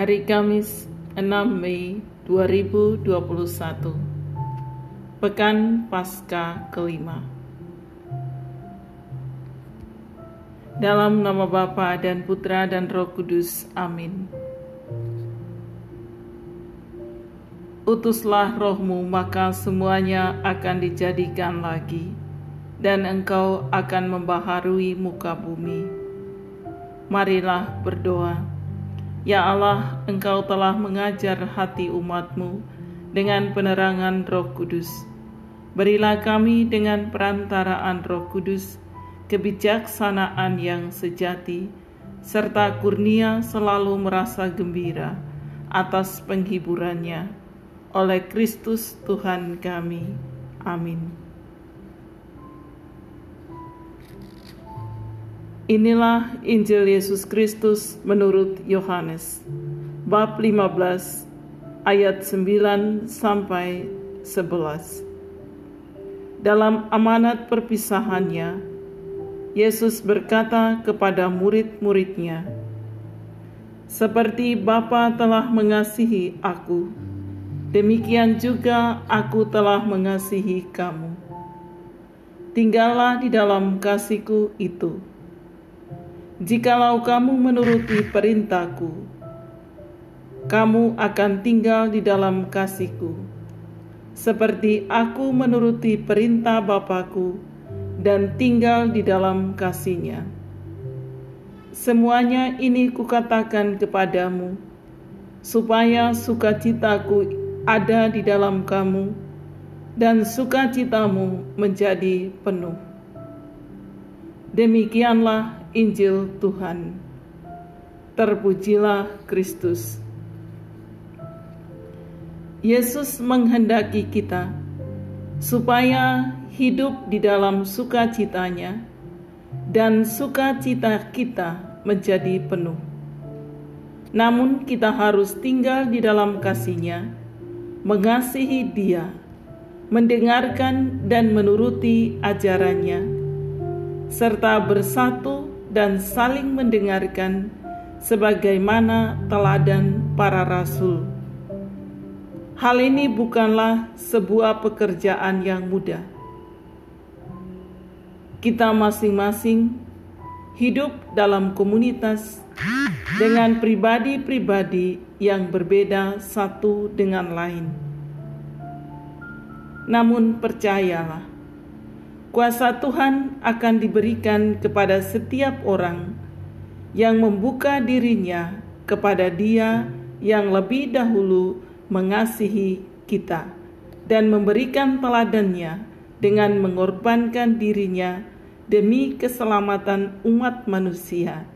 Hari Kamis 6 Mei 2021 Pekan Pasca kelima Dalam nama Bapa dan Putra dan Roh Kudus. Amin. Utuslah rohmu, maka semuanya akan dijadikan lagi, dan engkau akan membaharui muka bumi. Marilah berdoa. Ya Allah, Engkau telah mengajar hati umatmu dengan penerangan roh kudus. Berilah kami dengan perantaraan roh kudus, kebijaksanaan yang sejati, serta kurnia selalu merasa gembira atas penghiburannya. Oleh Kristus Tuhan kami. Amin. Inilah Injil Yesus Kristus menurut Yohanes bab 15 ayat 9 sampai 11. Dalam amanat perpisahannya, Yesus berkata kepada murid-muridnya, "Seperti Bapa telah mengasihi aku, demikian juga aku telah mengasihi kamu. Tinggallah di dalam kasihku itu." Jikalau kamu menuruti perintahku, kamu akan tinggal di dalam kasihku, seperti aku menuruti perintah Bapakku dan tinggal di dalam kasihnya. Semuanya ini kukatakan kepadamu, supaya sukacitaku ada di dalam kamu, dan sukacitamu menjadi penuh. Demikianlah Injil Tuhan. Terpujilah Kristus. Yesus menghendaki kita supaya hidup di dalam sukacitanya dan sukacita kita menjadi penuh. Namun kita harus tinggal di dalam kasihnya, mengasihi dia, mendengarkan dan menuruti ajarannya, serta bersatu dan saling mendengarkan sebagaimana teladan para rasul. Hal ini bukanlah sebuah pekerjaan yang mudah. Kita masing-masing hidup dalam komunitas dengan pribadi-pribadi yang berbeda satu dengan lain. Namun percayalah, kuasa Tuhan akan diberikan kepada setiap orang yang membuka dirinya kepada Dia yang lebih dahulu mengasihi kita dan memberikan teladannya dengan mengorbankan dirinya demi keselamatan umat manusia,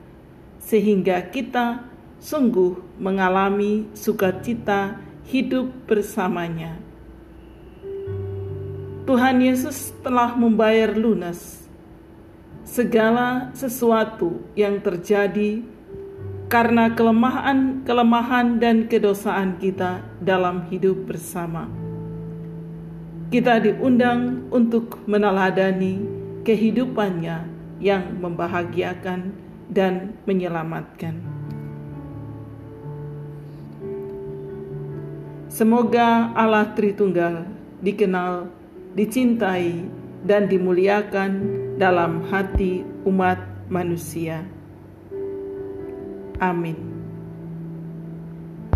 sehingga kita sungguh mengalami sukacita hidup bersamanya. Tuhan Yesus telah membayar lunas segala sesuatu yang terjadi karena kelemahan-kelemahan dan kedosaan kita dalam hidup bersama. Kita diundang untuk meneladani kehidupannya yang membahagiakan dan menyelamatkan. Semoga Allah Tritunggal dikenal dicintai, dan dimuliakan dalam hati umat manusia. Amin.